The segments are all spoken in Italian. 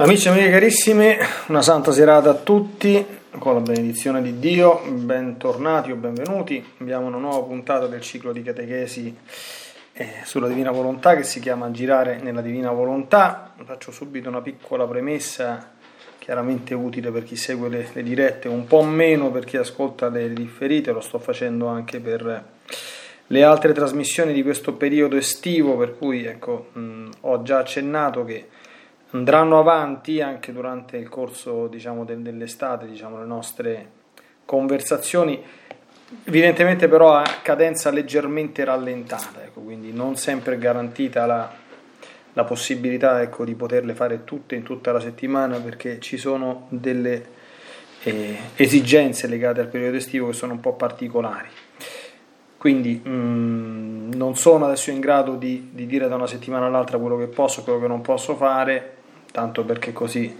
Amici e amiche carissimi, una santa serata a tutti, con la benedizione di Dio, bentornati o benvenuti. Abbiamo una nuova puntata del ciclo di catechesi eh, sulla Divina Volontà che si chiama Girare nella Divina Volontà. Faccio subito una piccola premessa, chiaramente utile per chi segue le, le dirette, un po' meno per chi ascolta le differite, lo sto facendo anche per le altre trasmissioni di questo periodo estivo, per cui ecco, mh, ho già accennato che andranno avanti anche durante il corso diciamo, del, dell'estate diciamo, le nostre conversazioni, evidentemente però a cadenza leggermente rallentata, ecco, quindi non sempre garantita la, la possibilità ecco, di poterle fare tutte in tutta la settimana perché ci sono delle eh, esigenze legate al periodo estivo che sono un po' particolari. Quindi mh, mm, non sono adesso in grado di, di, dire da una settimana all'altra quello che posso e quello che non posso fare, tanto perché così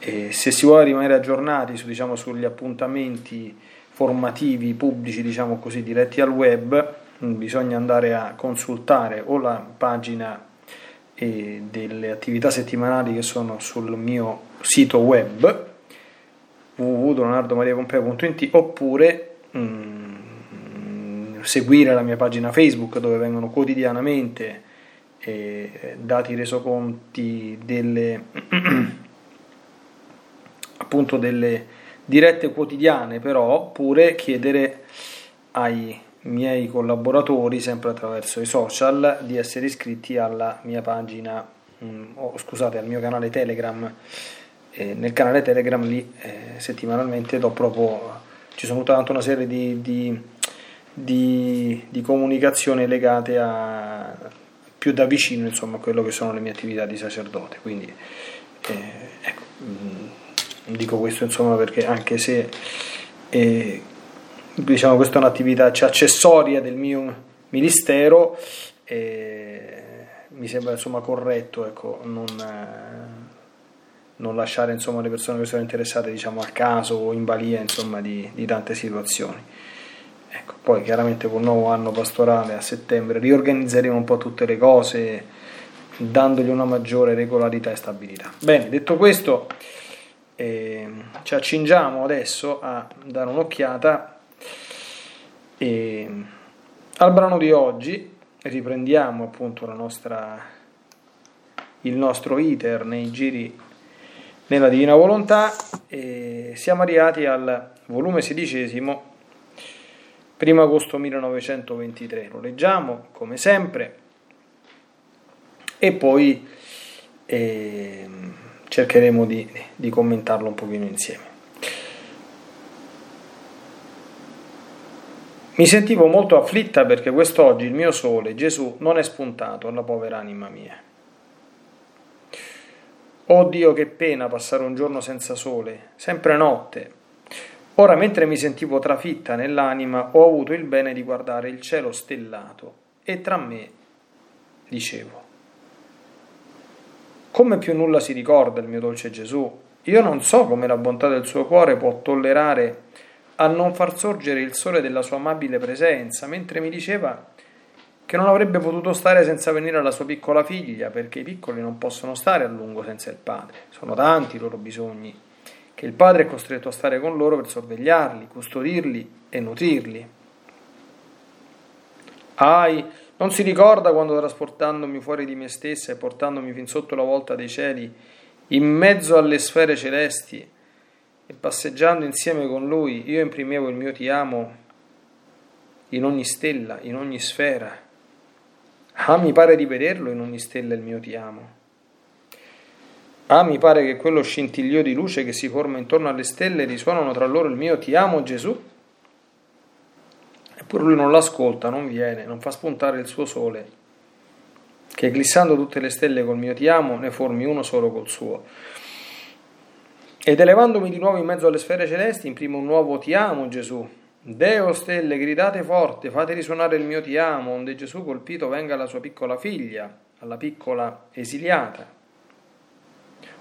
eh, se si vuole rimanere aggiornati su, diciamo, sugli appuntamenti formativi pubblici diciamo così, diretti al web bisogna andare a consultare o la pagina eh, delle attività settimanali che sono sul mio sito web www.leonardomariapompeo.it oppure mh, seguire la mia pagina Facebook dove vengono quotidianamente eh, dati i resoconti delle, appunto delle dirette quotidiane, però oppure chiedere ai miei collaboratori, sempre attraverso i social, di essere iscritti alla mia pagina, mh, mm, oh, scusate, al mio canale Telegram. Eh, nel canale Telegram lì eh, settimanalmente do proprio, ci sono tutta una serie di, di, di, di comunicazioni legate a più da vicino insomma, quello che sono le mie attività di sacerdote. Quindi eh, ecco, mm, dico questo insomma perché anche se eh, diciamo, questa è un'attività cioè, accessoria del mio ministero, eh, mi sembra insomma, corretto ecco, non, eh, non, lasciare insomma, le persone che sono interessate diciamo, al caso o in balia insomma, di, di tante situazioni. Ecco, poi chiaramente con il nuovo anno pastorale a settembre riorganizzeremo un po' tutte le cose dandogli una maggiore regolarità e stabilità. Bene, detto questo, eh, ci accingiamo adesso a dare un'occhiata eh, al brano di oggi, riprendiamo appunto nostra, il nostro iter nei giri nella Divina Volontà e siamo arrivati al volume sedicesimo 1 agosto 1923, lo leggiamo come sempre e poi eh, cercheremo di, di commentarlo un pochino insieme. Mi sentivo molto afflitta perché quest'oggi il mio sole, Gesù, non è spuntato alla povera anima mia. Oh Dio, che pena passare un giorno senza sole, sempre notte, Ora, mentre mi sentivo trafitta nell'anima, ho avuto il bene di guardare il cielo stellato e tra me dicevo, come più nulla si ricorda il mio dolce Gesù, io non so come la bontà del suo cuore può tollerare a non far sorgere il sole della sua amabile presenza, mentre mi diceva che non avrebbe potuto stare senza venire alla sua piccola figlia, perché i piccoli non possono stare a lungo senza il padre, sono tanti i loro bisogni che il padre è costretto a stare con loro per sorvegliarli, custodirli e nutrirli. Ai, non si ricorda quando trasportandomi fuori di me stessa e portandomi fin sotto la volta dei cieli, in mezzo alle sfere celesti, e passeggiando insieme con lui, io imprimevo il mio ti amo in ogni stella, in ogni sfera. Ah, mi pare di vederlo in ogni stella il mio ti amo. Ah, mi pare che quello scintillio di luce che si forma intorno alle stelle risuonano tra loro il mio ti amo Gesù. Eppure lui non l'ascolta, non viene, non fa spuntare il suo sole, che glissando tutte le stelle col mio ti amo ne formi uno solo col suo. Ed elevandomi di nuovo in mezzo alle sfere celesti, imprimo un nuovo ti amo Gesù. Deo stelle, gridate forte, fate risuonare il mio ti amo, onde Gesù colpito venga alla sua piccola figlia, alla piccola esiliata.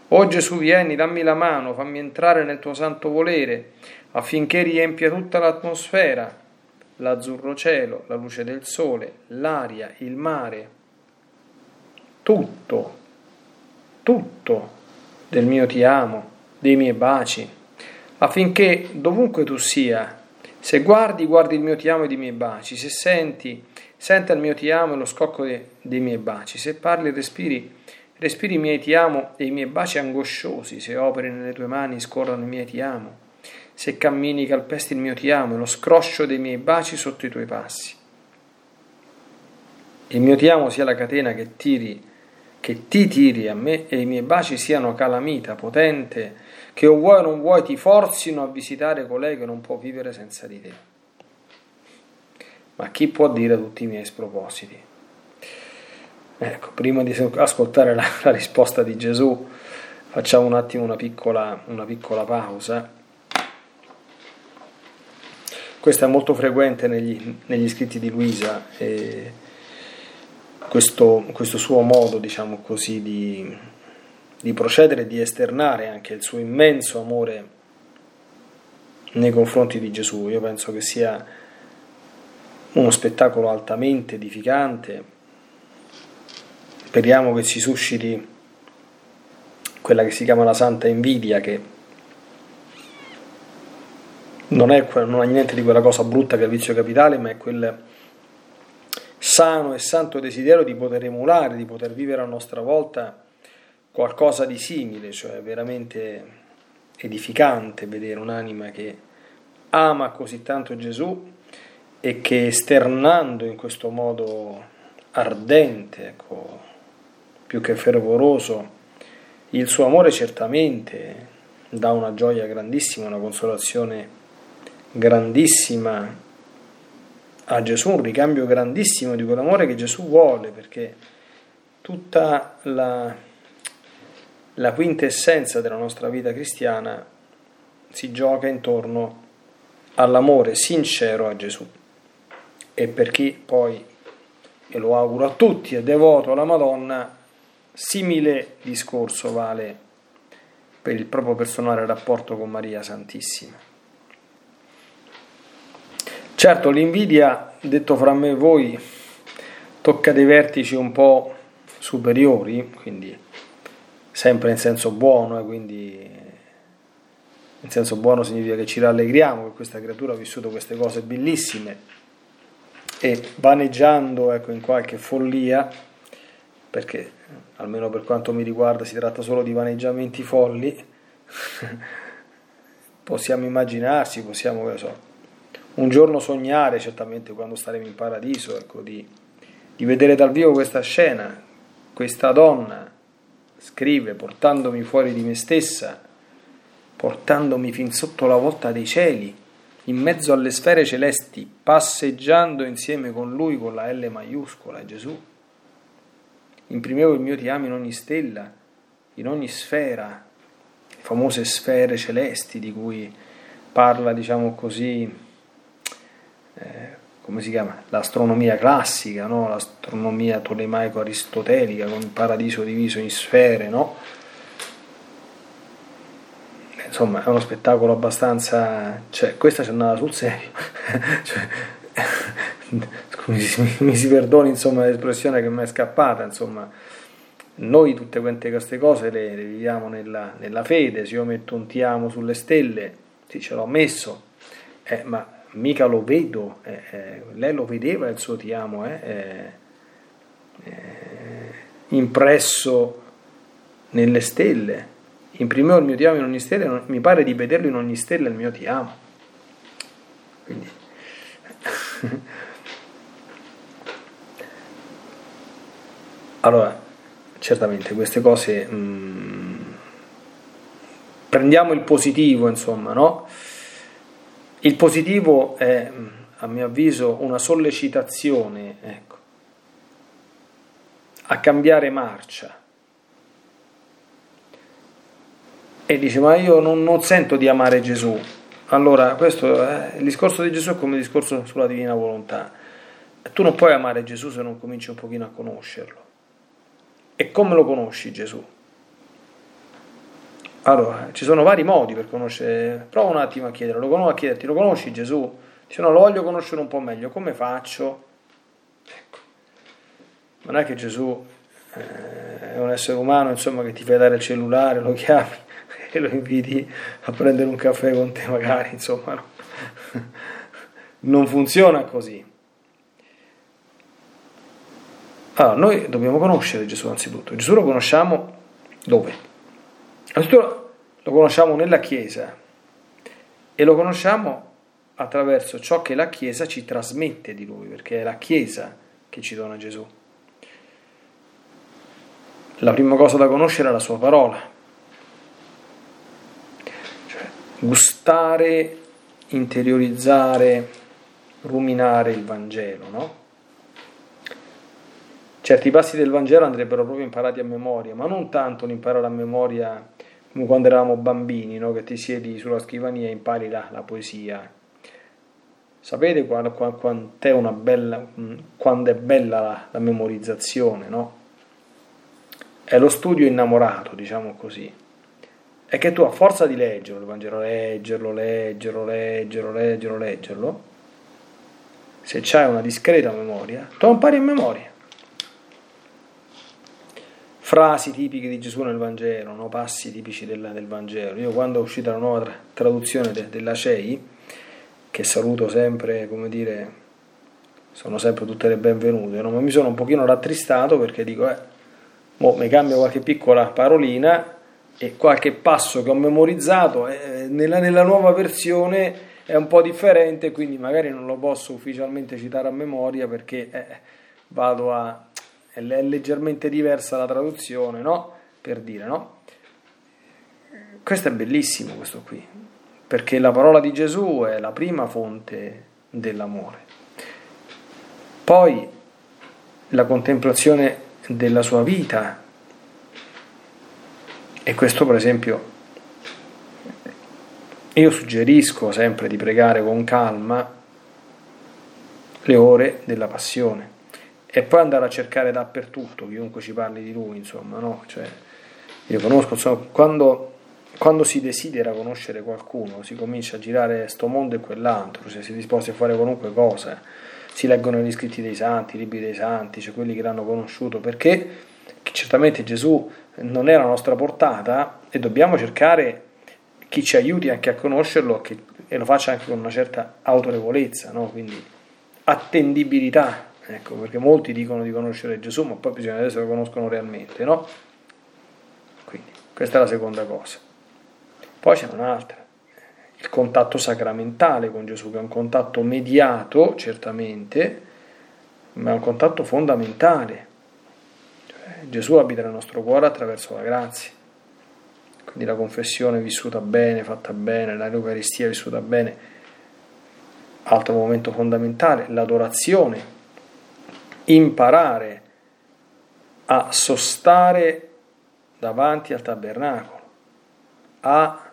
O Gesù, vieni, dammi la mano, fammi entrare nel tuo santo volere, affinché riempia tutta l'atmosfera, l'azzurro cielo, la luce del sole, l'aria, il mare, tutto, tutto del mio ti amo, dei miei baci, affinché dovunque tu sia, se guardi, guardi il mio ti amo e i miei baci, se senti, senta il mio ti amo e lo scocco dei, dei miei baci, se parli, respiri, respiri i miei ti amo e i miei baci angosciosi, se operi nelle tue mani, scorrono i miei ti amo, se cammini, calpesti il mio ti amo e lo scroscio dei miei baci sotto i tuoi passi. Il mio ti amo sia la catena che tiri che ti tiri a me e i miei baci siano calamita potente, che o vuoi o non vuoi ti forzino a visitare colei che non può vivere senza di te. Ma chi può dire tutti i miei spropositi? Ecco, prima di ascoltare la, la risposta di Gesù, facciamo un attimo una piccola, una piccola pausa. Questo è molto frequente negli, negli scritti di Luisa. E, questo, questo suo modo, diciamo così, di, di procedere di esternare anche il suo immenso amore nei confronti di Gesù. Io penso che sia uno spettacolo altamente edificante. Speriamo che si susciti quella che si chiama la santa invidia, che non, è, non ha niente di quella cosa brutta che è il vizio capitale, ma è quel sano e santo desiderio di poter emulare, di poter vivere a nostra volta qualcosa di simile, cioè veramente edificante vedere un'anima che ama così tanto Gesù e che esternando in questo modo ardente, ecco, più che fervoroso, il suo amore certamente dà una gioia grandissima, una consolazione grandissima a Gesù un ricambio grandissimo di quell'amore che Gesù vuole, perché tutta la, la quintessenza della nostra vita cristiana si gioca intorno all'amore sincero a Gesù. E per chi poi, e lo auguro a tutti, è devoto alla Madonna, simile discorso vale per il proprio personale rapporto con Maria Santissima. Certo, l'invidia, detto fra me e voi, tocca dei vertici un po' superiori, quindi sempre in senso buono, eh, quindi in senso buono significa che ci rallegriamo che questa creatura ha vissuto queste cose bellissime e vaneggiando ecco, in qualche follia, perché almeno per quanto mi riguarda si tratta solo di vaneggiamenti folli, possiamo immaginarsi, possiamo, so, un giorno sognare, certamente quando staremo in paradiso, ecco, di, di vedere dal vivo questa scena, questa donna scrive portandomi fuori di me stessa, portandomi fin sotto la volta dei cieli, in mezzo alle sfere celesti, passeggiando insieme con lui con la L maiuscola, Gesù. Imprimevo il mio ti amo in ogni stella, in ogni sfera, le famose sfere celesti di cui parla, diciamo così, eh, come si chiama? L'astronomia classica, no? l'astronomia tolemaico-aristotelica con il paradiso diviso in sfere, no? Insomma, è uno spettacolo abbastanza... Cioè, questa c'è andata sul serio. cioè, mi, mi, si perdoni insomma, l'espressione che mi è scappata, insomma, noi tutte queste cose le, le viviamo nella, nella, fede, se io metto un ti amo sulle stelle, sì ce l'ho messo, eh, ma mica lo vedo, eh, eh, lei lo vedeva il suo ti amo, eh, eh, eh, impresso nelle stelle. Imprimevo il mio ti amo in ogni stella, mi pare di vederlo in ogni stella il mio ti amo. Quindi. allora, certamente queste cose mh, mm, prendiamo il positivo, insomma, no? Il positivo è, a mio avviso, una sollecitazione ecco, a cambiare marcia. E dice, ma io non, non sento di amare Gesù. Allora, questo è, il discorso di Gesù è come il discorso sulla divina volontà. Tu non puoi amare Gesù se non cominci un pochino a conoscerlo. E come lo conosci Gesù? Allora, ci sono vari modi per conoscere, prova un attimo a chiedere, lo a chiederti, lo conosci Gesù? Dice no, lo voglio conoscere un po' meglio, come faccio? Ecco, non è che Gesù eh, è un essere umano insomma, che ti fai dare il cellulare, lo chiami e lo inviti a prendere un caffè con te magari, insomma, no? non funziona così. Allora, noi dobbiamo conoscere Gesù anzitutto. Gesù lo conosciamo dove? Anzitutto lo conosciamo nella Chiesa e lo conosciamo attraverso ciò che la Chiesa ci trasmette di Lui, perché è la Chiesa che ci dona Gesù. La prima cosa da conoscere è la sua parola, cioè gustare, interiorizzare, ruminare il Vangelo, no? Certi passi del Vangelo andrebbero proprio imparati a memoria, ma non tanto l'imparare a memoria come quando eravamo bambini, no? che ti siedi sulla scrivania e impari la, la poesia. Sapete quando, quando, è, bella, quando è bella la, la memorizzazione, no? È lo studio innamorato, diciamo così. È che tu a forza di leggerlo, il Vangelo, leggerlo, leggerlo, leggerlo, leggerlo, leggerlo, se c'hai una discreta memoria, tu lo impari a memoria frasi tipiche di Gesù nel Vangelo, no? passi tipici del, del, Vangelo. Io quando è uscita la nuova tra- traduzione de- della CEI, che saluto sempre, come dire, sono sempre tutte le benvenute, no? ma mi sono un pochino rattristato perché dico, eh, mo mi cambia qualche piccola parolina e qualche passo che ho memorizzato eh, nella, nella nuova versione è un po' differente, quindi magari non lo posso ufficialmente citare a memoria perché eh, vado a è leggermente diversa la traduzione, no? Per dire, no? Questo è bellissimo, questo qui, perché la parola di Gesù è la prima fonte dell'amore. Poi la contemplazione della sua vita, e questo per esempio io suggerisco sempre di pregare con calma le ore della passione e poi andare a cercare dappertutto chiunque ci parli di lui, insomma, no? Cioè, io conosco, insomma, quando, quando, si desidera conoscere qualcuno, si comincia a girare sto mondo e quell'altro, cioè si è disposti a fare qualunque cosa, si leggono gli scritti dei santi, i libri dei santi, cioè quelli che l'hanno conosciuto, perché certamente Gesù non è la nostra portata e dobbiamo cercare chi ci aiuti anche a conoscerlo che, e lo faccia anche con una certa autorevolezza, no? quindi attendibilità Ecco, perché molti dicono di conoscere Gesù, ma poi bisogna vedere se lo conoscono realmente, no? Quindi, questa è la seconda cosa. Poi c'è un'altra, il contatto sacramentale con Gesù, che è un contatto mediato, certamente, ma è un contatto fondamentale. Cioè, Gesù abita nel nostro cuore attraverso la grazia. Quindi la confessione vissuta bene, fatta bene, l'Eucaristia vissuta bene. Altro momento fondamentale, l'adorazione imparare a sostare davanti al tabernacolo, a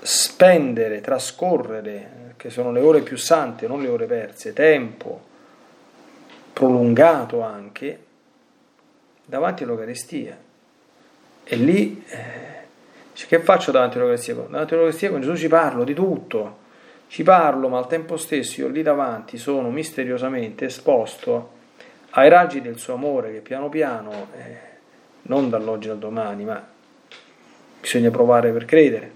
spendere, trascorrere, che sono le ore più sante, non le ore perse, tempo prolungato anche davanti all'Eucaristia. E lì, eh, che faccio davanti all'Eucaristia? Davanti all'Eucaristia con Gesù ci parlo di tutto, ci parlo, ma al tempo stesso io lì davanti sono misteriosamente esposto ai raggi del suo amore che piano piano, eh, non dall'oggi al domani, ma bisogna provare per credere.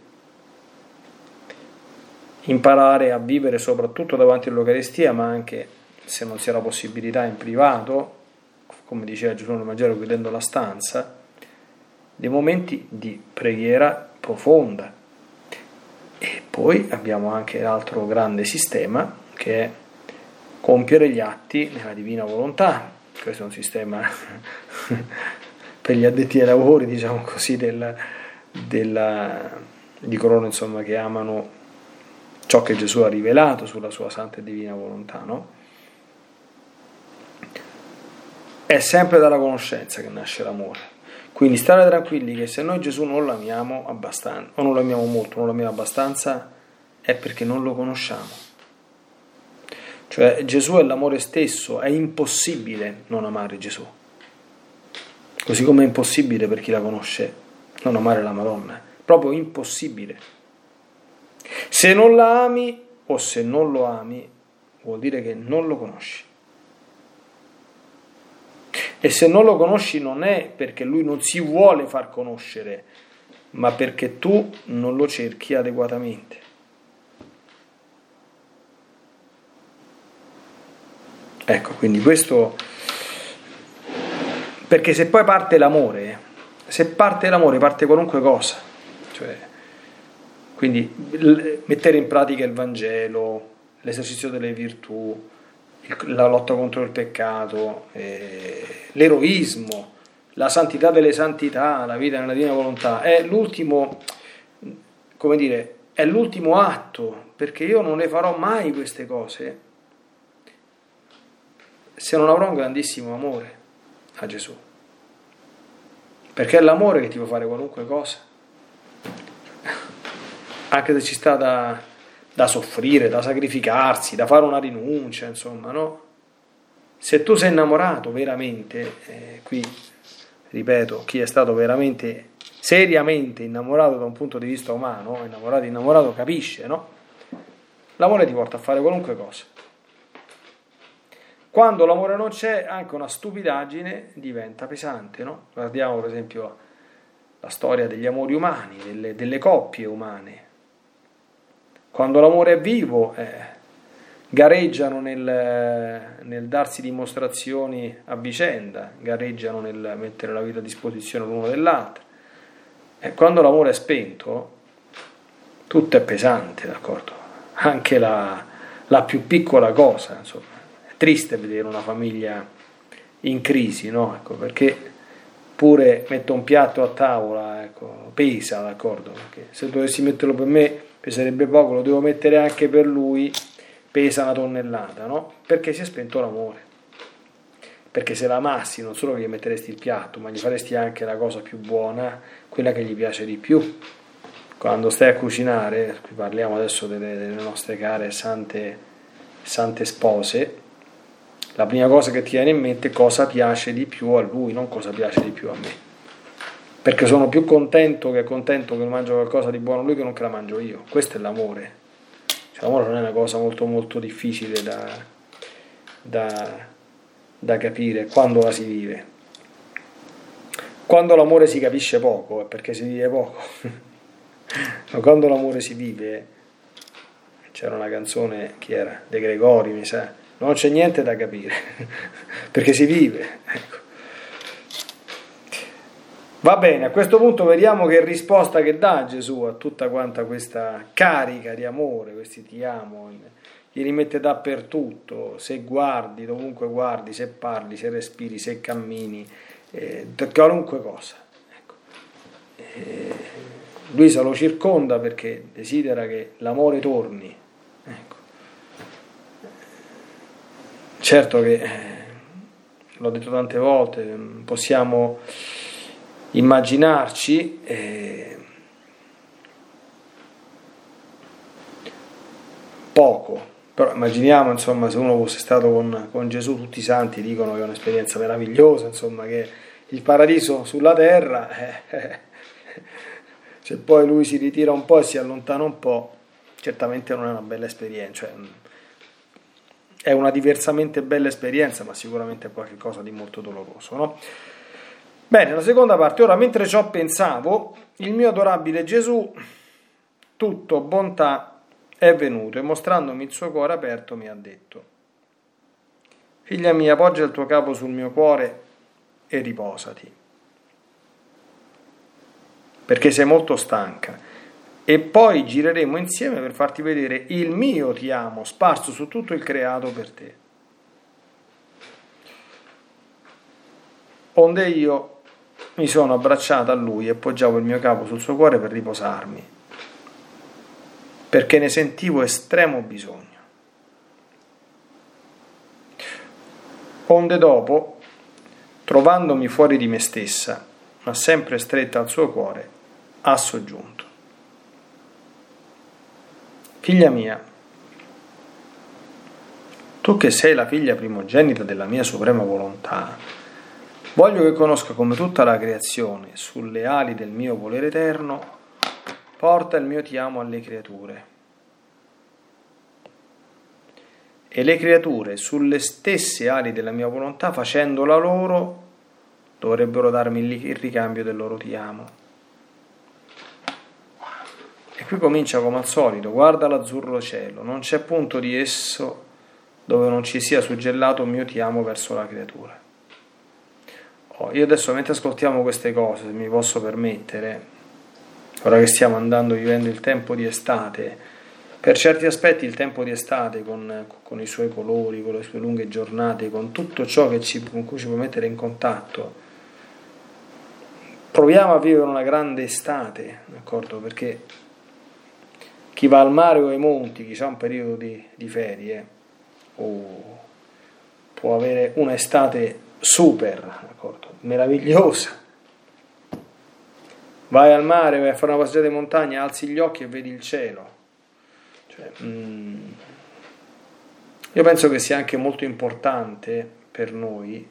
Imparare a vivere soprattutto davanti all'Eucaristia, ma anche se non si ha la possibilità in privato, come diceva Gesù Vangelo chiudendo la stanza, dei momenti di preghiera profonda poi abbiamo anche l'altro grande sistema che è compiere gli atti nella divina volontà. Questo è un sistema per gli addetti ai lavori, diciamo così, del, della, di coloro insomma, che amano ciò che Gesù ha rivelato sulla sua santa e divina volontà. No? È sempre dalla conoscenza che nasce l'amore. Quindi stare tranquilli che se noi Gesù non l'amiamo abbastanza, o non lo amiamo molto, non lo amiamo abbastanza, è perché non lo conosciamo. Cioè Gesù è l'amore stesso, è impossibile non amare Gesù. Così come è impossibile per chi la conosce non amare la Madonna, proprio impossibile. Se non la ami o se non lo ami, vuol dire che non lo conosci. E se non lo conosci non è perché lui non si vuole far conoscere, ma perché tu non lo cerchi adeguatamente. Ecco, quindi questo... Perché se poi parte l'amore, se parte l'amore parte qualunque cosa. Cioè, quindi mettere in pratica il Vangelo, l'esercizio delle virtù, la lotta contro il peccato, eh, l'eroismo, la santità delle santità, la vita nella divina volontà, è l'ultimo, come dire, è l'ultimo atto, perché io non le farò mai queste cose se non avrò un grandissimo amore a Gesù. Perché è l'amore che ti fa fare qualunque cosa. Anche se ci sta da, da soffrire, da sacrificarsi, da fare una rinuncia, insomma, no? Se tu sei innamorato veramente, eh, qui ripeto, chi è stato veramente seriamente innamorato da un punto di vista umano, innamorato, innamorato capisce, no? L'amore ti porta a fare qualunque cosa. Quando l'amore non c'è, anche una stupidaggine diventa pesante, no? Guardiamo per esempio la storia degli amori umani, delle, delle coppie umane. Quando l'amore è vivo, eh, gareggiano nel, nel, darsi dimostrazioni a vicenda, gareggiano nel mettere la vita a disposizione l'uno dell'altro. E quando l'amore è spento, tutto è pesante, d'accordo? Anche la, la più piccola cosa, insomma triste vedere una famiglia in crisi, no? Ecco, perché pure metto un piatto a tavola, ecco, pesa, d'accordo? Perché se dovessi metterlo per me peserebbe poco, lo devo mettere anche per lui, pesa una tonnellata, no? Perché si è spento l'amore. Perché se l'amassi non solo gli metteresti il piatto, ma gli faresti anche la cosa più buona, quella che gli piace di più. Quando stai a cucinare, qui parliamo adesso delle, delle nostre care sante, sante spose, la prima cosa che ti viene in mente è cosa piace di più a lui, non cosa piace di più a me. Perché sono più contento che contento che mangio qualcosa di buono lui che non che la mangio io. Questo è l'amore. Cioè, l'amore non è una cosa molto molto difficile da, da, da capire quando la si vive. Quando l'amore si capisce poco è perché si vive poco. Ma quando l'amore si vive, c'era una canzone, chi era? De Gregori, mi sa non c'è niente da capire, perché si vive. Ecco. Va bene, a questo punto vediamo che risposta che dà Gesù a tutta quanta questa carica di amore, questi ti amo, li rimette dappertutto, se guardi, dovunque guardi, se parli, se respiri, se cammini, eh, qualunque cosa. Ecco. Eh, lui se lo circonda perché desidera che l'amore torni. Ecco. Certo che, eh, l'ho detto tante volte, possiamo immaginarci eh, poco, però immaginiamo insomma se uno fosse stato con, con, Gesù, tutti i santi dicono che è un'esperienza meravigliosa, insomma che il paradiso sulla terra, eh, se poi lui si ritira un po' e si allontana un po', certamente non è una bella esperienza. Cioè, è una diversamente bella esperienza, ma sicuramente è qualcosa di molto doloroso. No? Bene, la seconda parte. Ora, mentre ciò pensavo, il mio adorabile Gesù, tutto bontà, è venuto e mostrandomi il suo cuore aperto mi ha detto, figlia mia, poggia il tuo capo sul mio cuore e riposati, perché sei molto stanca e poi gireremo insieme per farti vedere il mio ti amo sparso su tutto il creato per te. Onde io mi sono abbracciata a lui e poggiavo il mio capo sul suo cuore per riposarmi, perché ne sentivo estremo bisogno. Onde dopo, trovandomi fuori di me stessa, ma sempre stretta al suo cuore, ha soggiunto. Figlia mia, tu che sei la figlia primogenita della mia suprema volontà, voglio che conosca come tutta la creazione, sulle ali del mio volere eterno, porta il mio ti amo alle creature. E le creature, sulle stesse ali della mia volontà, facendola loro, dovrebbero darmi il ricambio del loro ti amo. E qui comincia come al solito, guarda l'azzurro cielo, non c'è punto di esso dove non ci sia suggellato un mio ti amo verso la creatura. Oh, io adesso mentre ascoltiamo queste cose, se mi posso permettere, ora che stiamo andando vivendo il tempo di estate, per certi aspetti il tempo di estate con, con i suoi colori, con le sue lunghe giornate, con tutto ciò ci, con cui ci può mettere in contatto, proviamo a vivere una grande estate, d'accordo? Perché chi va al mare o ai monti, chi ha un periodo di, di ferie, oh, può avere un'estate super, d'accordo? Meravigliosa. Vai al mare, vai a fare una passeggiata in montagna, alzi gli occhi e vedi il cielo. Cioè, mm, io penso che sia anche molto importante per noi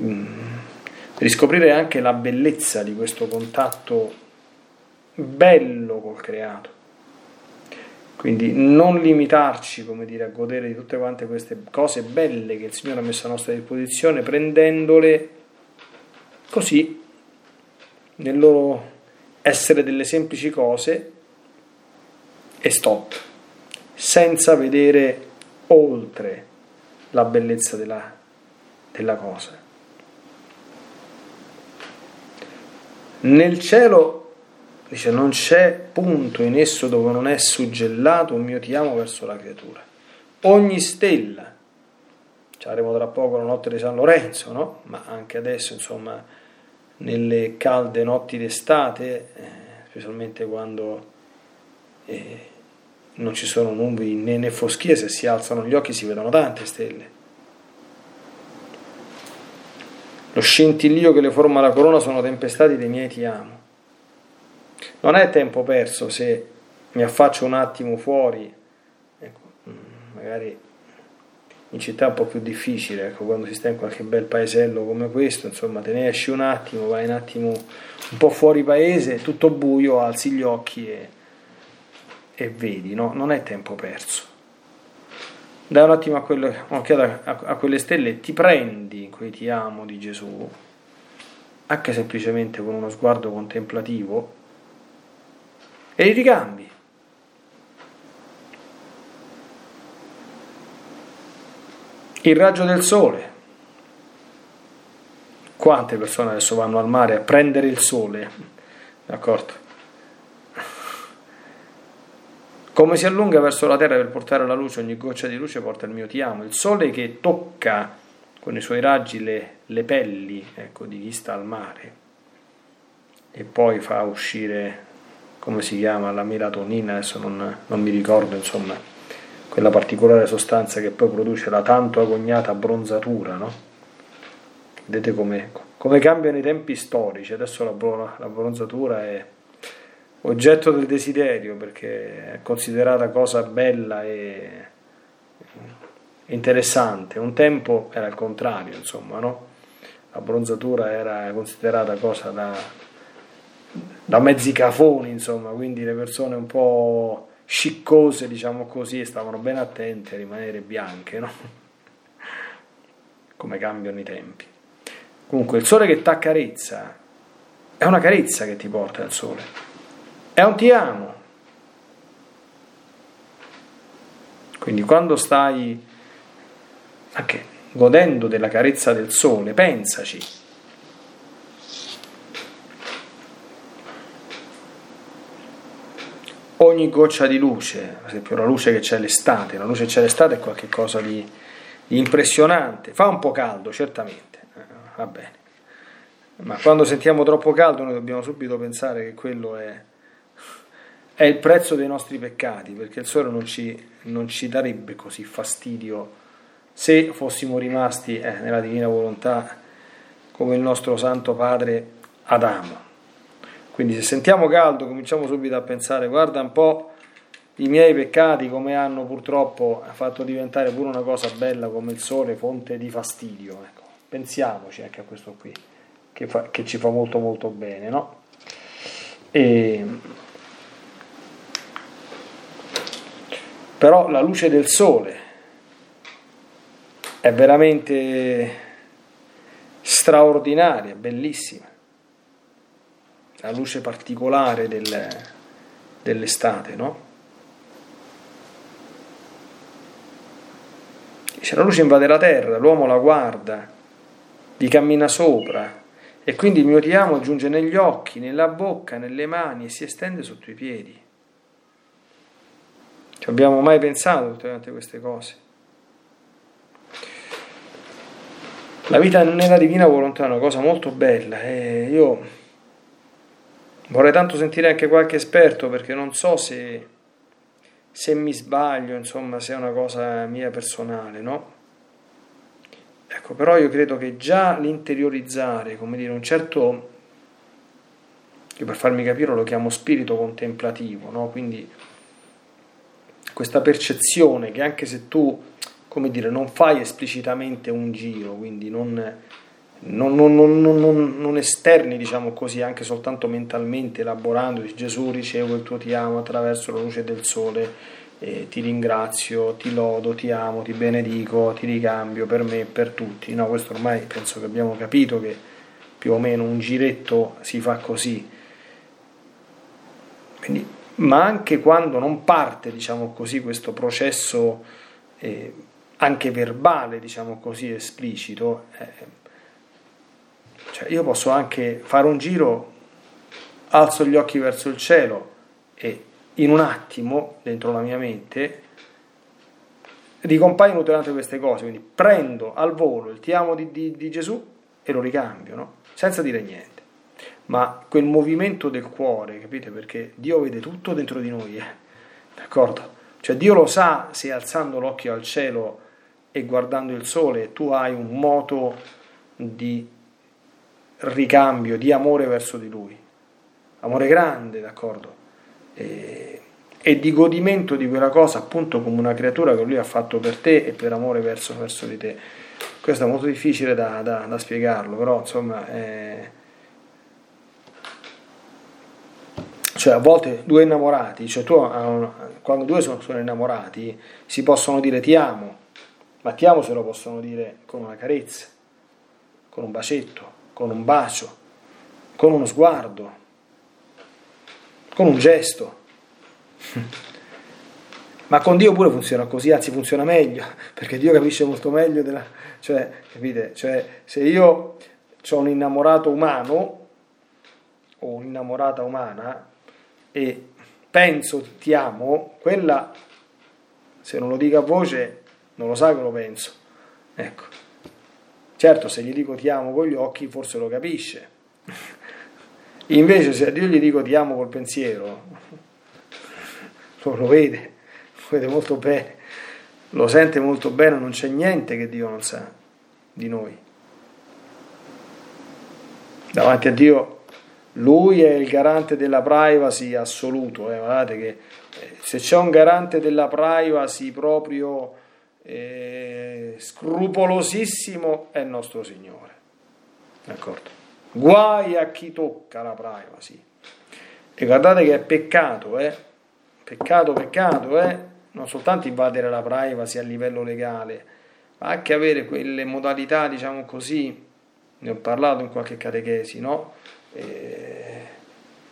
mm, riscoprire anche la bellezza di questo contatto bello col creato. Quindi non limitarci, dire, a godere di tutte quante queste cose belle che il Signore ha messo a nostra disposizione, prendendole così nel loro essere delle semplici cose e stop, senza vedere oltre la bellezza della, della cosa. Nel cielo Dice non c'è punto in esso dove non è suggellato un mio ti amo verso la creatura. Ogni stella, ci avremo tra poco la notte di San Lorenzo, no? ma anche adesso, insomma, nelle calde notti d'estate, eh, specialmente quando eh, non ci sono nubi né, né foschie, se si alzano gli occhi si vedono tante stelle. Lo scintillio che le forma la corona sono tempestati dei miei ti amo. Non è tempo perso se mi affaccio un attimo fuori, ecco, mm, magari in città è un po' più difficile, ecco, quando si sta in qualche bel paesello come questo, insomma, te ne esci un attimo, vai un attimo un po' fuori paese, tutto buio, alzi gli occhi e, e vedi, no? non è tempo perso. Dai un attimo a quelle, a, a quelle stelle, ti prendi quei ti amo di Gesù, anche semplicemente con uno sguardo contemplativo, e li ricambi. Il raggio del sole. Quante persone adesso vanno al mare a prendere il sole? D'accordo? Come si allunga verso la terra per portare la luce, ogni goccia di luce porta il mio ti amo. Il sole che tocca con i suoi raggi le, le pelli ecco, di chi sta al mare e poi fa uscire come si chiama, la melatonina, adesso non, non mi ricordo, insomma, quella particolare sostanza che poi produce la tanto agognata bronzatura, no? Vedete come, come cambiano i tempi storici, adesso la, la bronzatura è oggetto del desiderio perché è considerata cosa bella e interessante. Un tempo era il contrario, insomma, no? La bronzatura era considerata cosa da da mezzi cafoni, insomma, quindi le persone un po' sciccose, diciamo così, stavano ben attente a rimanere bianche, no? Come cambiano i tempi. Comunque, il sole che ti accarezza è una carezza che ti porta il sole, è un ti amo. Quindi quando stai anche godendo della carezza del sole, pensaci ogni goccia di luce, per esempio la luce che c'è l'estate, la luce che c'è l'estate è qualcosa di, di impressionante, fa un po' caldo certamente, eh, va bene, ma quando sentiamo troppo caldo noi dobbiamo subito pensare che quello è, è il prezzo dei nostri peccati, perché il sole non ci, non ci darebbe così fastidio se fossimo rimasti eh, nella divina volontà come il nostro Santo Padre Adamo. Quindi se sentiamo caldo cominciamo subito a pensare, guarda un po' i miei peccati come hanno purtroppo fatto diventare pure una cosa bella come il sole fonte di fastidio. Ecco, pensiamoci anche a questo qui, che, fa, che ci fa molto molto bene, no? E, però la luce del sole è veramente straordinaria, bellissima, la luce particolare del, dell'estate, no? Se la luce invade la terra, l'uomo la guarda, gli cammina sopra e quindi il mio ti amo giunge negli occhi, nella bocca, nelle mani e si estende sotto i piedi. Ci abbiamo mai pensato tutte queste cose? La vita nella divina volontà è una cosa molto bella e io vorrei tanto sentire anche qualche esperto perché non so se, se mi sbaglio, insomma, se è una cosa mia personale, no? Ecco, però io credo che già l'interiorizzare, come dire, un certo, io per farmi capire lo chiamo spirito contemplativo, no? Quindi questa percezione che anche se tu come dire, non fai esplicitamente un giro, quindi non, non, non, non, esterni, diciamo così, anche soltanto mentalmente, elaborando, Gesù ricevo il tuo ti amo attraverso la luce del sole, eh, ti ringrazio, ti lodo, ti amo, ti benedico, ti ricambio per me e per tutti. No, questo ormai penso che abbiamo capito che più o meno un giretto si fa così. Quindi, ma anche quando non parte, diciamo così, questo processo eh, anche verbale, diciamo così, esplicito, eh, cioè io posso anche fare un giro, alzo gli occhi verso il cielo e in un attimo, dentro la mia mente, ricompaiono tutte queste cose, quindi prendo al volo il ti amo di, di, di Gesù e lo ricambio, no? senza dire niente. Ma quel movimento del cuore, capite? Perché Dio vede tutto dentro di noi, eh? d'accordo? Cioè Dio lo sa se alzando l'occhio al cielo e guardando il sole tu hai un moto di ricambio, di amore verso di lui, amore grande, d'accordo? E, e, di godimento di quella cosa appunto come una creatura che lui ha fatto per te e per amore verso, verso di te. Questo è molto difficile da, da, da spiegarlo, però insomma... È, cioè a volte due innamorati, cioè tu, quando due sono innamorati, si possono dire ti amo, ma ti amo se lo possono dire con una carezza, con un bacetto, con un bacio, con uno sguardo, con un gesto. Ma con Dio pure funziona così, anzi funziona meglio, perché Dio capisce molto meglio della... Cioè, capite? Cioè, se io ho un innamorato umano o un'innamorata umana e penso ti amo, quella, se non lo dico a voce, non lo sa che lo penso. Ecco. Certo, se gli dico ti amo con gli occhi, forse lo capisce. Invece, se io gli dico ti amo col pensiero, lo, lo vede, lo vede molto bene, lo sente molto bene, non c'è niente che Dio non sa di noi. Davanti a Dio lui è il garante della privacy assoluto, eh, guardate che eh, se c'è un garante della privacy proprio eh, scrupolosissimo è il nostro Signore. D'accordo? Guai a chi tocca la privacy. E guardate che è peccato, eh? Peccato, peccato, eh? Non soltanto invadere la privacy a livello legale, ma anche avere quelle modalità, diciamo così, ne ho parlato in qualche catechesi, no? Eh,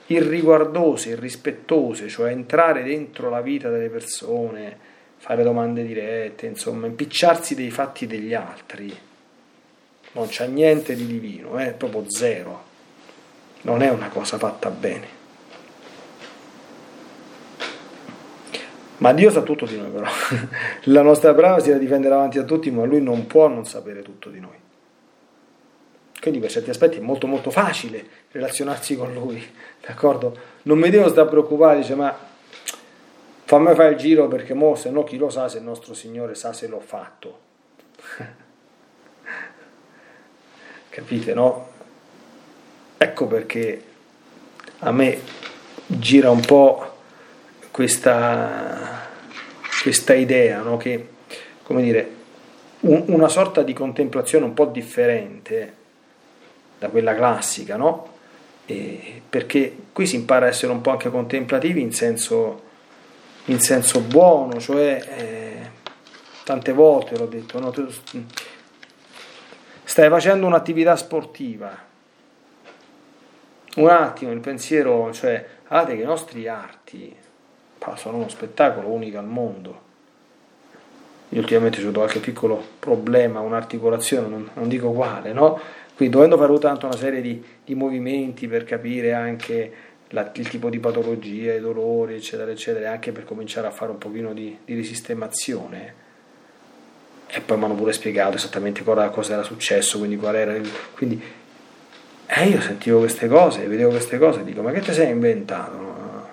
irriguardose, irrispettose, cioè entrare dentro la vita delle persone, fare domande dirette, insomma, impicciarsi dei fatti degli altri. Non c'è niente di divino, è eh? proprio zero. Non è una cosa fatta bene. Ma Dio sa tutto di noi però. La nostra brava si la difende davanti a tutti, ma lui non può non sapere tutto di noi. Quindi per certi aspetti è molto molto facile relazionarsi con lui, d'accordo? Non mi devo stare preoccupare, dice ma fammi fare il giro perché mo se no chi lo sa se il nostro Signore sa se l'ho fatto. Capite, no? Ecco perché a me gira un po' questa, questa idea, no? che, come dire, un, una sorta di contemplazione un po' differente da quella classica, no? E perché qui si impara a essere un po' anche contemplativi in senso in senso buono, cioè eh, tante volte l'ho detto, no? stai facendo un'attività sportiva, un attimo il pensiero, cioè, guardate che i nostri arti sono uno spettacolo unico al mondo. Io ultimamente ho avuto qualche piccolo problema, un'articolazione, non, non dico quale, no? Quindi dovendo fare tanto una serie di, di movimenti per capire anche la, il tipo di patologia, i dolori, eccetera, eccetera, anche per cominciare a fare un pochino di, di risistemazione. E poi mi hanno pure spiegato esattamente cosa, cosa era successo, quindi qual era. Quindi, e io sentivo queste cose, vedevo queste cose dico, ma che ti sei inventato? No?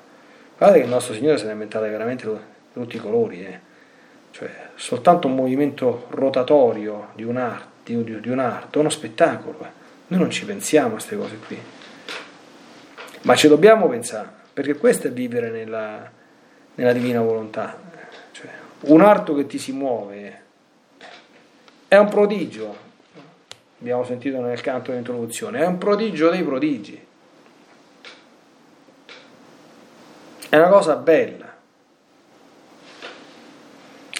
Guardate che il nostro Signore se ne è inventato veramente tutti i colori, eh. cioè soltanto un movimento rotatorio di un'arte, di, di un'arte, uno spettacolo. Eh. Noi non ci pensiamo a queste cose qui. Ma ci dobbiamo pensare, perché questo è vivere nella, nella divina volontà. Cioè, un arto che ti si muove è un prodigio, abbiamo sentito nel canto dell'introduzione, è un prodigio dei prodigi. È una cosa bella.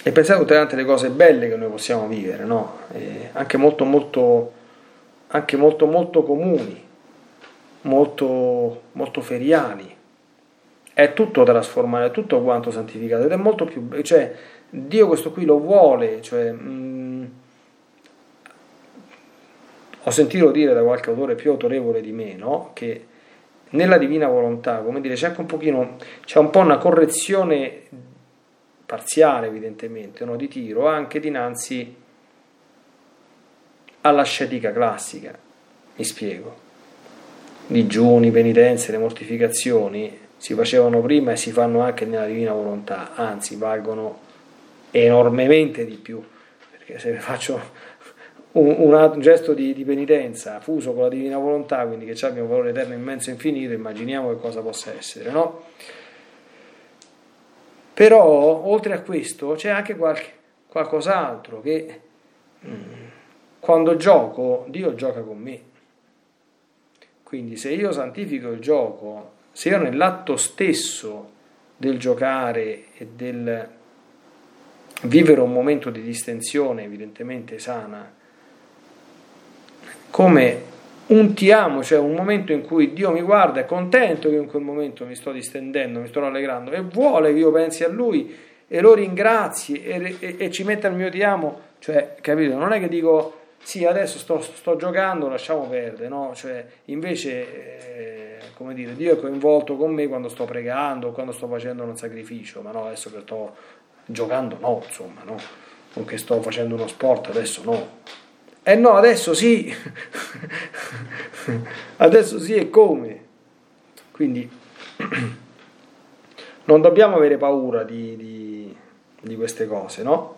E pensate a tutte le altre cose belle che noi possiamo vivere, no? anche molto, molto, anche molto, molto comuni molto, molto feriali. È tutto trasformato, è tutto quanto santificato ed è molto più... cioè Dio questo qui lo vuole, cioè, mh, mm, ho sentito dire da qualche autore più autorevole di me, no? che nella divina volontà, come dire, c'è anche un pochino, c'è un po' una correzione parziale evidentemente, no? di tiro, anche dinanzi alla scetica classica. Mi spiego digiuni, penitenze, le mortificazioni si facevano prima e si fanno anche nella divina volontà, anzi valgono enormemente di più, perché se faccio un, un gesto di, di, penitenza fuso con la divina volontà, quindi che abbia un valore eterno immenso e infinito, immaginiamo che cosa possa essere, no? Però oltre a questo c'è anche qualche, qualcos'altro che mm, quando gioco Dio gioca con me quindi se io santifico il gioco, se io nell'atto stesso del giocare e del vivere un momento di distensione evidentemente sana, come un ti amo, cioè un momento in cui Dio mi guarda, è contento che in quel momento mi sto distendendo, mi sto rallegrando e vuole che io pensi a Lui e lo ringrazi e, e, e ci metta il mio ti amo, cioè, capito? Non è che dico sì, adesso sto, sto giocando, lasciamo perdere, no? Cioè, invece, eh, come dire, Dio è coinvolto con me quando sto pregando, quando sto facendo un sacrificio, ma no, adesso che sto giocando no, insomma, no? O che sto facendo uno sport, adesso no. Eh no, adesso sì, adesso sì e come? Quindi non dobbiamo avere paura di, di, di queste cose, no?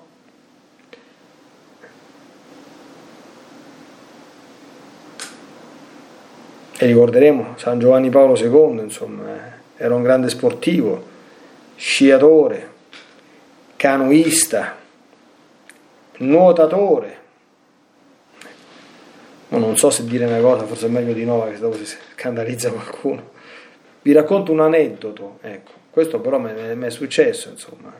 E ricorderemo San Giovanni Paolo II, insomma, eh, era un grande sportivo, sciatore, canoista, nuotatore. Ma non so se dire una cosa, forse è meglio di no, perché dopo si scandalizza qualcuno. Vi racconto un aneddoto, ecco, questo però mi è successo, insomma.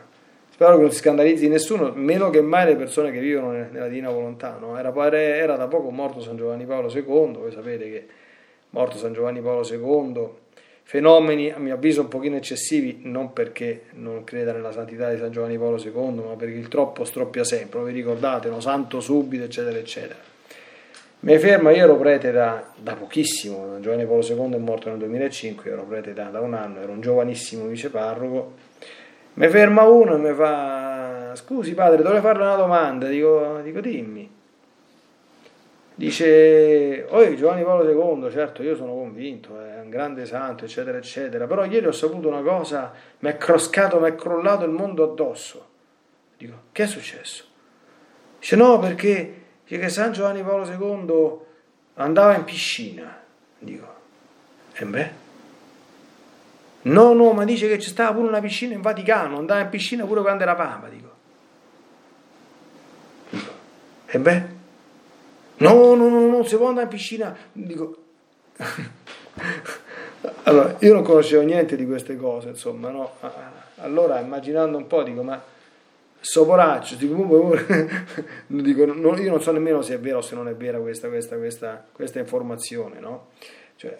Spero che non si scandalizzi nessuno, meno che mai le persone che vivono nella Divina Volontà. No? Era, era da poco morto San Giovanni Paolo II, voi sapete che morto San Giovanni Paolo II, fenomeni a mio avviso un pochino eccessivi, non perché non creda nella santità di San Giovanni Paolo II, ma perché il troppo stroppia sempre, vi ricordate, no? santo subito, eccetera, eccetera. Mi ferma, io ero prete da, da, pochissimo, San Giovanni Paolo II è morto nel 2005, io ero prete da, da un anno, ero un giovanissimo viceparroco, mi ferma uno e mi fa, scusi padre, dovrei farle una domanda, dico, dico dimmi. Dice, oh Giovanni Paolo II, certo io sono convinto, è un grande santo, eccetera, eccetera, però ieri ho saputo una cosa, mi è croscato, mi è crollato il mondo addosso. Dico, che è successo? Dice, no, perché dice che San Giovanni Paolo II andava in piscina. Dico, e beh? No, no, ma dice che c'è stata pure una piscina in Vaticano, andava in piscina pure quando era Papa, dico. Dico, e beh? No, no, no, non si può andare in piscina. Dico... allora, io non conoscevo niente di queste cose, insomma, no? Allora, immaginando un po', dico, ma sto poraccio, dico, non, io non so nemmeno se è vero o se non è vera questa, questa, questa, questa informazione, no? Cioè,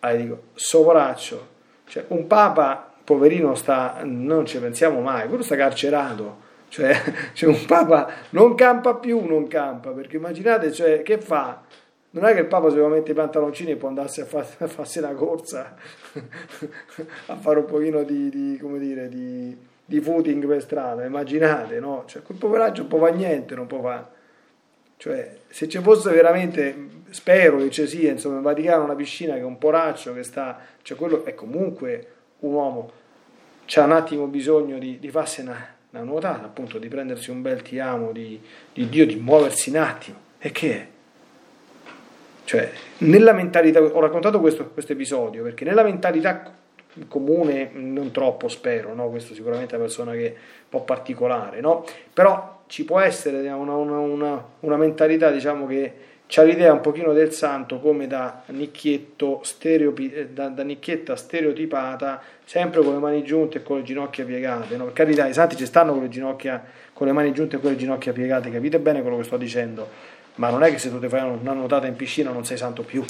ah, dico, sto poraccio, cioè, un papa poverino sta, non ci pensiamo mai, quello sta carcerato, cioè, cioè, un papa non campa più, non campa, perché immaginate, cioè, che fa? Non è che il Papa se lo mette i pantaloncini e può andarsi a, far, a farsi una corsa, a fare un pochino di, di come dire, di, di, footing per strada, immaginate, no? Cioè, quel poveraggio non può fare niente, non può fare. Cioè, se ci fosse veramente, spero che ci sia, insomma, in Vaticano una piscina che è un poraccio che sta, cioè quello è comunque un uomo, c'ha un attimo bisogno di, di farsi una, una nuotata, appunto, di prendersi un bel ti amo di, di Dio, di muoversi un attimo. E che è? Cioè, nella mentalità, ho raccontato questo, questo episodio perché nella mentalità comune, non troppo spero, no? questo sicuramente è una persona che è un po' particolare, no? però ci può essere una, una, una, una mentalità diciamo che ha l'idea un pochino del santo come da, stereopi, eh, da, da nicchietta stereotipata, sempre con le mani giunte e con le ginocchia piegate. No? Per carità, i santi ci stanno con le, con le mani giunte e con le ginocchia piegate, capite bene quello che sto dicendo ma non è che se tu ti fai una nuotata in piscina non sei santo più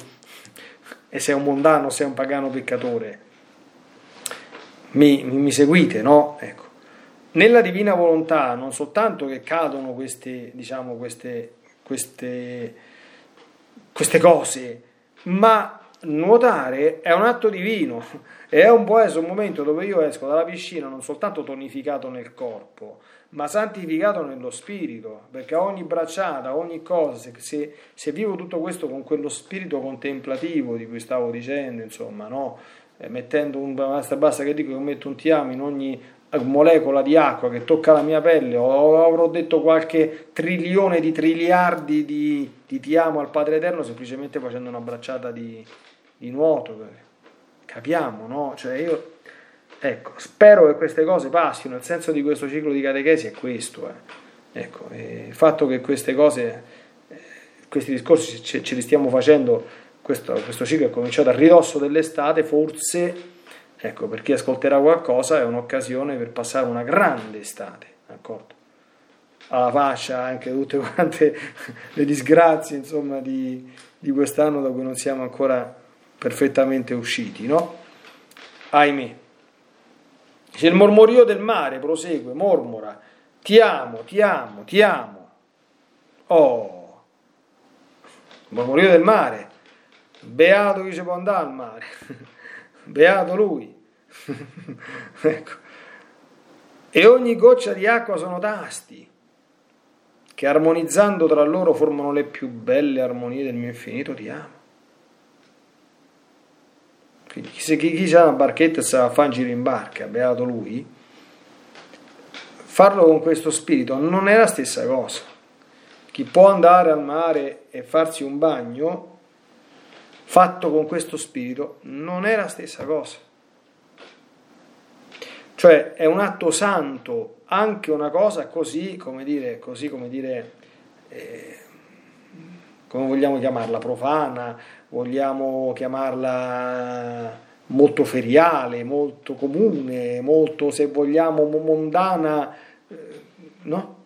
e sei un mondano, sei un pagano peccatore. Mi, mi seguite, no? Ecco. Nella divina volontà non soltanto che cadono queste, diciamo, queste, queste, queste cose, ma nuotare è un atto divino e è un essere un momento dove io esco dalla piscina non soltanto tonificato nel corpo, ma santificato nello spirito, perché ogni bracciata, ogni cosa, se, se, vivo tutto questo con quello spirito contemplativo di cui stavo dicendo, insomma, no? eh, mettendo un basta, basta che dico che metto un ti amo in ogni molecola di acqua che tocca la mia pelle, o avrò detto qualche trilione di triliardi di, di ti amo al Padre Eterno semplicemente facendo una bracciata di, di nuoto. Capiamo, no? Cioè io Ecco, spero che queste cose passino, il senso di questo ciclo di catechesi è questo. Eh. Ecco, il fatto che queste cose, eh, questi discorsi ce, ce, li stiamo facendo, questo, questo ciclo è cominciato a ridosso dell'estate, forse, ecco, per chi ascolterà qualcosa è un'occasione per passare una grande estate, d'accordo? Alla faccia anche tutte quante le disgrazie, insomma, di, di quest'anno da cui non siamo ancora perfettamente usciti, no? Ahimè. Se il mormorio del mare prosegue, mormora, ti amo, ti amo, ti amo. Oh, il mormorio del mare, beato chi ci può andare al mare, beato lui. ecco. E ogni goccia di acqua sono tasti, che armonizzando tra loro formano le più belle armonie del mio infinito ti amo. Se chi, chi ha una barchetta e sa fa un giro in barca, beato lui, farlo con questo spirito non è la stessa cosa. Chi può andare al mare e farsi un bagno, fatto con questo spirito, non è la stessa cosa. Cioè è un atto santo, anche una cosa così, come dire, così come dire, eh, come vogliamo chiamarla, profana, vogliamo chiamarla molto feriale, molto comune, molto se vogliamo mondana, eh, no?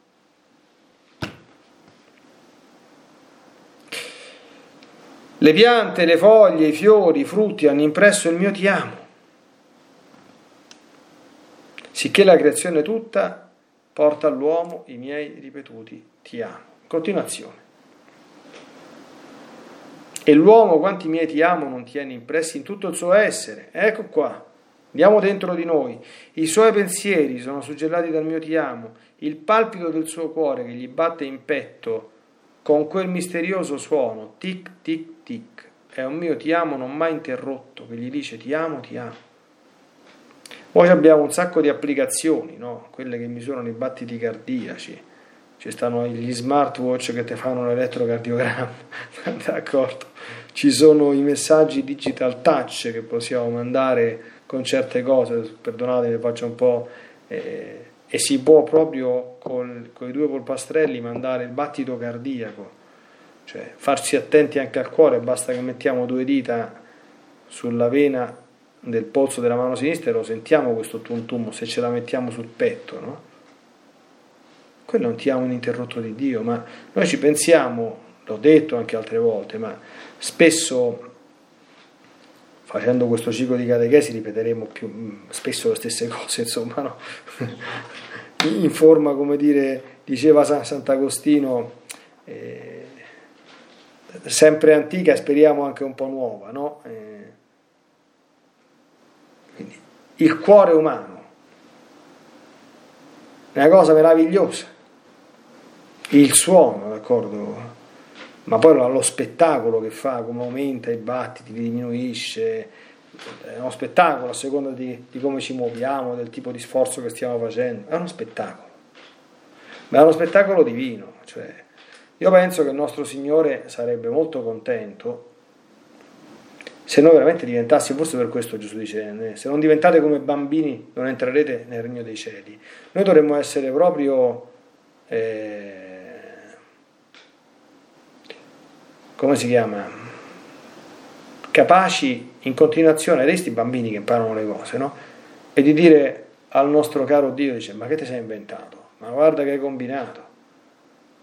Le piante, le foglie, i fiori, i frutti hanno impresso il mio ti amo, sicché la creazione tutta porta all'uomo i miei ripetuti ti amo. Continuazione. E l'uomo quanti miei ti amo non tiene impressi in tutto il suo essere. Ecco qua, andiamo dentro di noi. I suoi pensieri sono suggellati dal mio ti amo. Il palpito del suo cuore che gli batte in petto con quel misterioso suono, tic tic tic, è un mio ti amo non mai interrotto che gli dice ti amo, ti amo. Poi abbiamo un sacco di applicazioni, no? quelle che misurano i battiti cardiaci ci stanno gli smartwatch che ti fanno l'elettrocardiogramma, d'accordo? Ci sono i messaggi digital touch che possiamo mandare con certe cose, perdonate, faccio un po', eh, e si può proprio con i due polpastrelli mandare il battito cardiaco, cioè farsi attenti anche al cuore, basta che mettiamo due dita sulla vena del polso della mano sinistra e lo sentiamo questo tum tum se ce la mettiamo sul petto, no? quello un ti amo ininterrotto di Dio, ma noi ci pensiamo, l'ho detto anche altre volte, ma spesso facendo questo ciclo di catechesi ripeteremo più mm, spesso le stesse cose, insomma, no? in forma, come dire, diceva Sant'Agostino, eh, sempre antica e speriamo anche un po' nuova, no? Eh, quindi, il cuore umano è una cosa meravigliosa, il suono, d'accordo? Ma poi lo spettacolo che fa, come aumenta i battiti, diminuisce, è uno spettacolo a seconda di, di, come ci muoviamo, del tipo di sforzo che stiamo facendo, è uno spettacolo, ma è uno spettacolo divino. Cioè, io penso che il nostro Signore sarebbe molto contento se noi veramente diventassimo, forse per questo Gesù dice, se non diventate come bambini non entrerete nel regno dei cieli. Noi dovremmo essere proprio... Eh, come si chiama? Capaci in continuazione, questi bambini che imparano le cose, no? E di dire al nostro caro Dio, dice, ma che ti sei inventato? Ma guarda che hai combinato,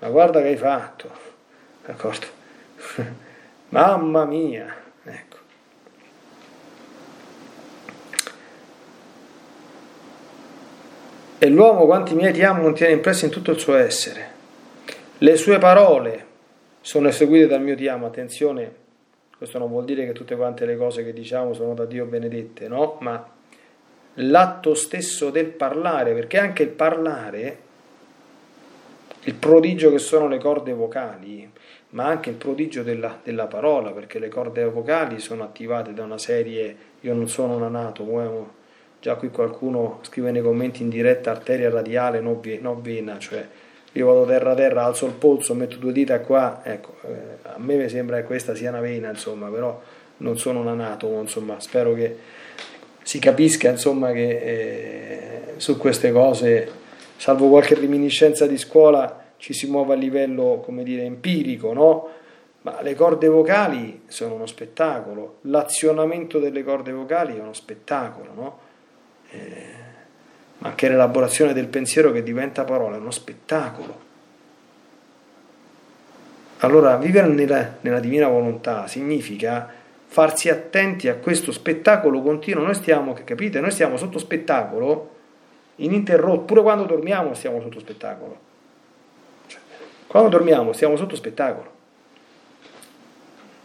ma guarda che hai fatto, d'accordo? Mamma mia, ecco. E l'uomo quanti miei amo non tiene impresso in tutto il suo essere. Le sue parole sono eseguite dal mio ti amo, attenzione, questo non vuol dire che tutte quante le cose che diciamo sono da Dio benedette, no? Ma l'atto stesso del parlare, perché anche il parlare, il prodigio che sono le corde vocali, ma anche il prodigio della, della parola, perché le corde vocali sono attivate da una serie, io non sono un anato, già qui qualcuno scrive nei commenti in diretta arteria radiale, non vena, cioè io vado terra a terra, alzo il polso, metto due dita qua, ecco, eh, a me mi sembra che questa sia una vena, insomma, però non sono un anatomo, insomma, spero che si capisca, insomma, che eh, su queste cose, salvo qualche reminiscenza di scuola, ci si muove a livello, come dire, empirico, no? Ma le corde vocali sono uno spettacolo, l'azionamento delle corde vocali è uno spettacolo, no? Eh, ma anche l'elaborazione del pensiero che diventa parola, è uno spettacolo. Allora, vivere nella, nella divina volontà significa farsi attenti a questo spettacolo continuo. Noi stiamo, capite? Noi stiamo sotto spettacolo ininterrotto, pure quando dormiamo stiamo sotto spettacolo. Cioè, quando dormiamo stiamo sotto spettacolo.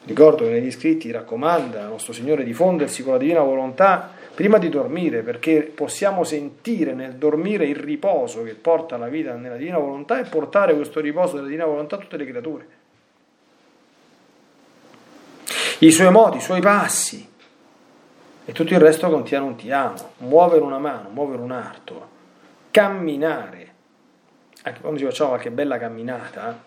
Ricordo che negli scritti raccomanda al nostro Signore di fondersi con la divina volontà prima di dormire, perché possiamo sentire nel dormire il riposo che porta la vita nella divina volontà e portare questo riposo della divina volontà a tutte le creature. I suoi modi, i suoi passi e tutto il resto contiene un ti amo, muovere una mano, muovere un arto, camminare. Anche quando ci facciamo qualche bella camminata,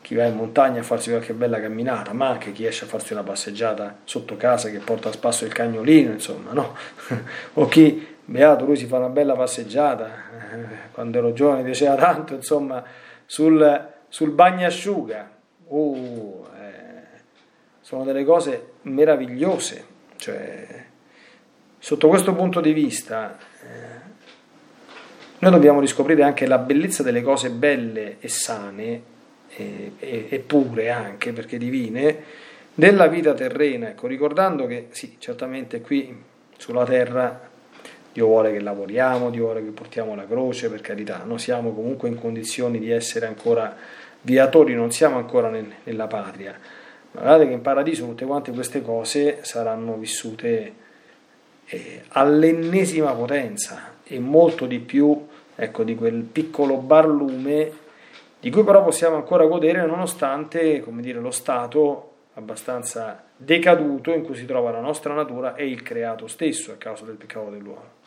chi va in montagna a farsi qualche bella camminata, ma anche chi esce a farsi una passeggiata sotto casa che porta a spasso il cagnolino, insomma, no? o chi, beato, lui si fa una bella passeggiata, eh, quando ero giovane piaceva tanto, insomma, sul, sul bagnasciuga. Eh, sono delle cose meravigliose, cioè, sotto questo punto di vista... Eh, noi dobbiamo riscoprire anche la bellezza delle cose belle e sane e, e, pure anche perché divine della vita terrena, ecco, ricordando che sì, certamente qui sulla terra Dio vuole che lavoriamo, Dio vuole che portiamo la croce, per carità, noi siamo comunque in condizioni di essere ancora viatori, non siamo ancora nel, nella patria, guardate che in paradiso tutte quante queste cose saranno vissute eh, all'ennesima potenza e molto di più ecco, di quel piccolo barlume di cui però possiamo ancora godere nonostante come dire, lo stato abbastanza decaduto in cui si trova la nostra natura e il creato stesso a causa del peccato dell'uomo.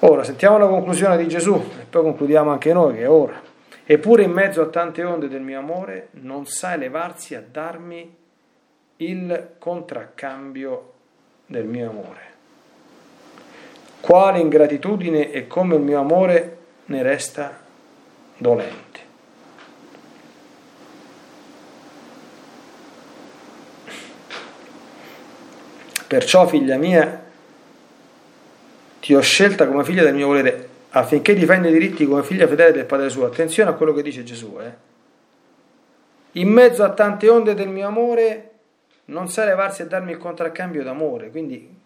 Ora sentiamo la conclusione di Gesù e poi concludiamo anche noi che è ora. Eppure in mezzo a tante onde del mio amore non sa elevarsi a darmi il contraccambio del mio amore. Quale ingratitudine e come il mio amore ne resta dolente. Perciò, figlia mia, ti ho scelta come figlia del mio volere affinché difenda i diritti come figlia fedele del Padre suo. Attenzione a quello che dice Gesù. Eh. In mezzo a tante onde del mio amore non sa levarsi a darmi il contraccambio d'amore. Quindi,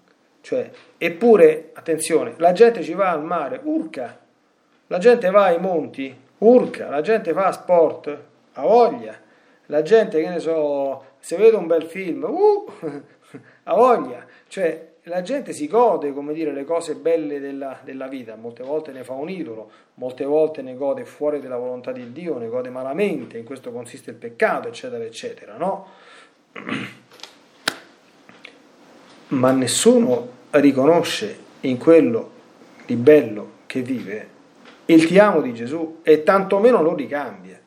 cioè, eppure, attenzione, la gente ci va al mare, urca. La gente va ai monti, urca. La gente fa sport, ha voglia. La gente, che ne so, se vede un bel film, uh, ha voglia. Cioè, la gente si gode, come dire, le cose belle della, della, vita, molte volte ne fa un idolo, molte volte ne gode fuori della volontà di Dio, ne gode malamente, in questo consiste il peccato, eccetera, eccetera, no? Ma nessuno riconosce in quello di bello che vive il ti amo di Gesù e tantomeno lo ricambia.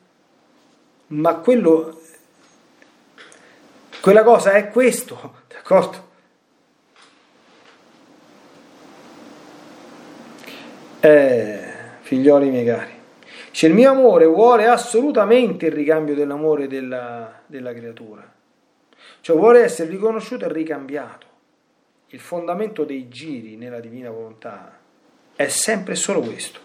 Ma quello, quella cosa è questo, d'accordo? Eh, figlioli miei cari, cioè, il mio amore vuole assolutamente il ricambio dell'amore della, della creatura, cioè vuole essere riconosciuto e ricambiato. Il fondamento dei giri nella divina volontà è sempre solo questo.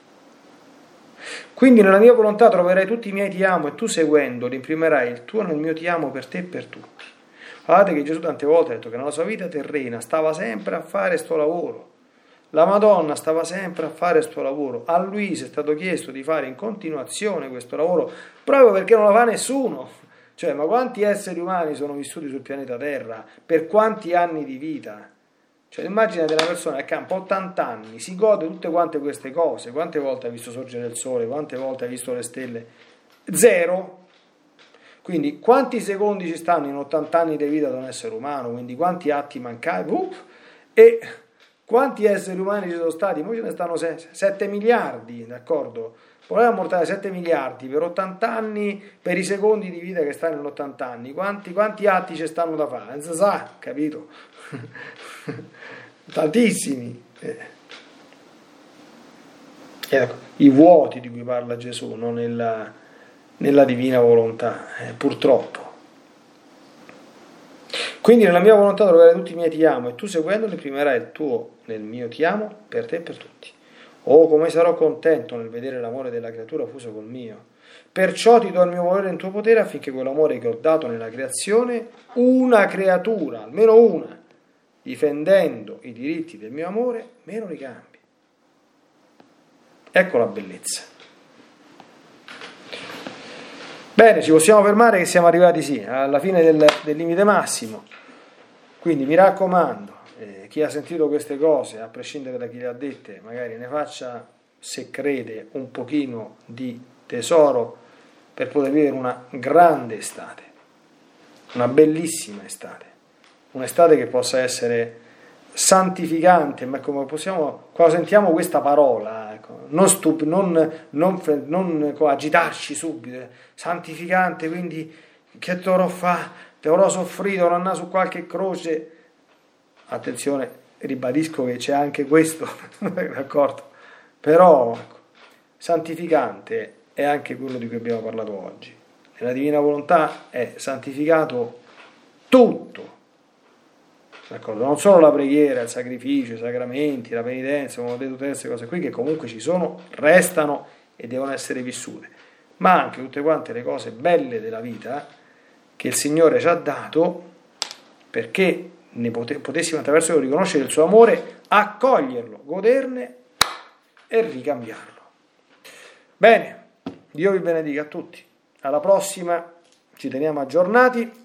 Quindi nella mia volontà troverai tutti i miei ti amo e tu seguendoli imprimerai il tuo nel mio ti amo per te e per tutti. Guardate che Gesù tante volte ha detto che nella sua vita terrena stava sempre a fare sto lavoro la Madonna stava sempre a fare questo lavoro, a Luisa è stato chiesto di fare in continuazione questo lavoro proprio perché non la fa nessuno. Cioè, ma quanti esseri umani sono vissuti sul pianeta Terra? Per quanti anni di vita? Cioè, immaginate una persona che campa 80 anni, si gode tutte quante queste cose. Quante volte ha visto sorgere il sole? Quante volte ha visto le stelle? Zero. Quindi, quanti secondi ci stanno in 80 anni di vita di un essere umano? Quindi, quanti atti mancati? Uh, e quanti esseri umani ci sono stati? Noi ce ne stanno 7 miliardi, d'accordo? Voleva mortale 7 miliardi per 80 anni, per i secondi di vita che stanno in 80 anni. Quanti, quanti atti ci stanno da fare? Non si sa, capito? Tantissimi. Eh. Ecco, I vuoti di cui parla Gesù, non nella, nella divina volontà, eh, purtroppo. Quindi nella mia volontà trovare tutti i miei ti amo e tu seguendoli primerai il tuo nel mio ti amo per te e per tutti. Oh, come sarò contento nel vedere l'amore della creatura fuso col mio. Perciò ti do il mio volere in tuo potere affinché quell'amore che ho dato nella creazione, una creatura, almeno una, difendendo i diritti del mio amore, me lo ricambi. Ecco la bellezza. Bene, ci possiamo fermare che siamo arrivati sì, alla fine del, del limite massimo. Quindi mi raccomando, eh, chi ha sentito queste cose, a prescindere da chi le ha dette, magari ne faccia, se crede, un pochino di tesoro per poter vivere una grande estate, una bellissima estate, un'estate che possa essere santificante, ma come possiamo, quando sentiamo questa parola, ecco, non, stup, non, non, non agitarci subito, eh, santificante, quindi che dovrò fare? Dovrò soffrire, dovrò andare su qualche croce. Attenzione, ribadisco che c'è anche questo, d'accordo? Però ecco, santificante è anche quello di cui abbiamo parlato oggi. Nella divina volontà è santificato tutto D'accordo? Non solo la preghiera, il sacrificio, i sacramenti, la penitenza, come ho detto, tutte queste cose qui che comunque ci sono, restano e devono essere vissute, ma anche tutte quante le cose belle della vita che il Signore ci ha dato perché ne pote- potessimo attraverso riconoscere il suo amore, accoglierlo, goderne e ricambiarlo. Bene, Dio vi benedica a tutti. Alla prossima, ci teniamo aggiornati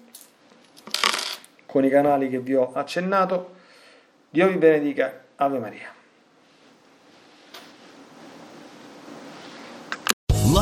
con i canali che vi ho accennato. Dio vi benedica. Ave Maria.